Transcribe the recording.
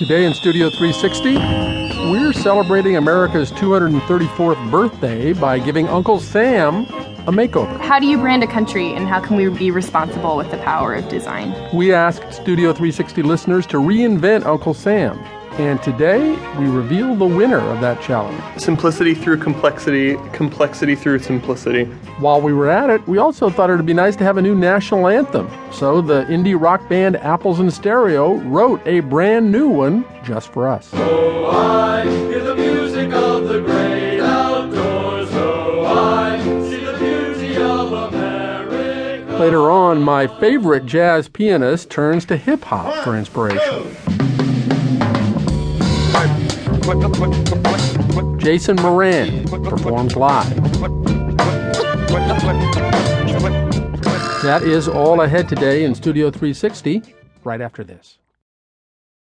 Today in Studio 360, we're celebrating America's 234th birthday by giving Uncle Sam a makeover. How do you brand a country and how can we be responsible with the power of design? We asked Studio 360 listeners to reinvent Uncle Sam. And today, we reveal the winner of that challenge. Simplicity through complexity, complexity through simplicity. While we were at it, we also thought it'd be nice to have a new national anthem. So the indie rock band Apples in Stereo wrote a brand new one just for us. So I hear the music of the great outdoors. So I see the beauty of America. Later on, my favorite jazz pianist turns to hip hop for inspiration. Jason Moran performs live. That is all ahead today in Studio 360, right after this.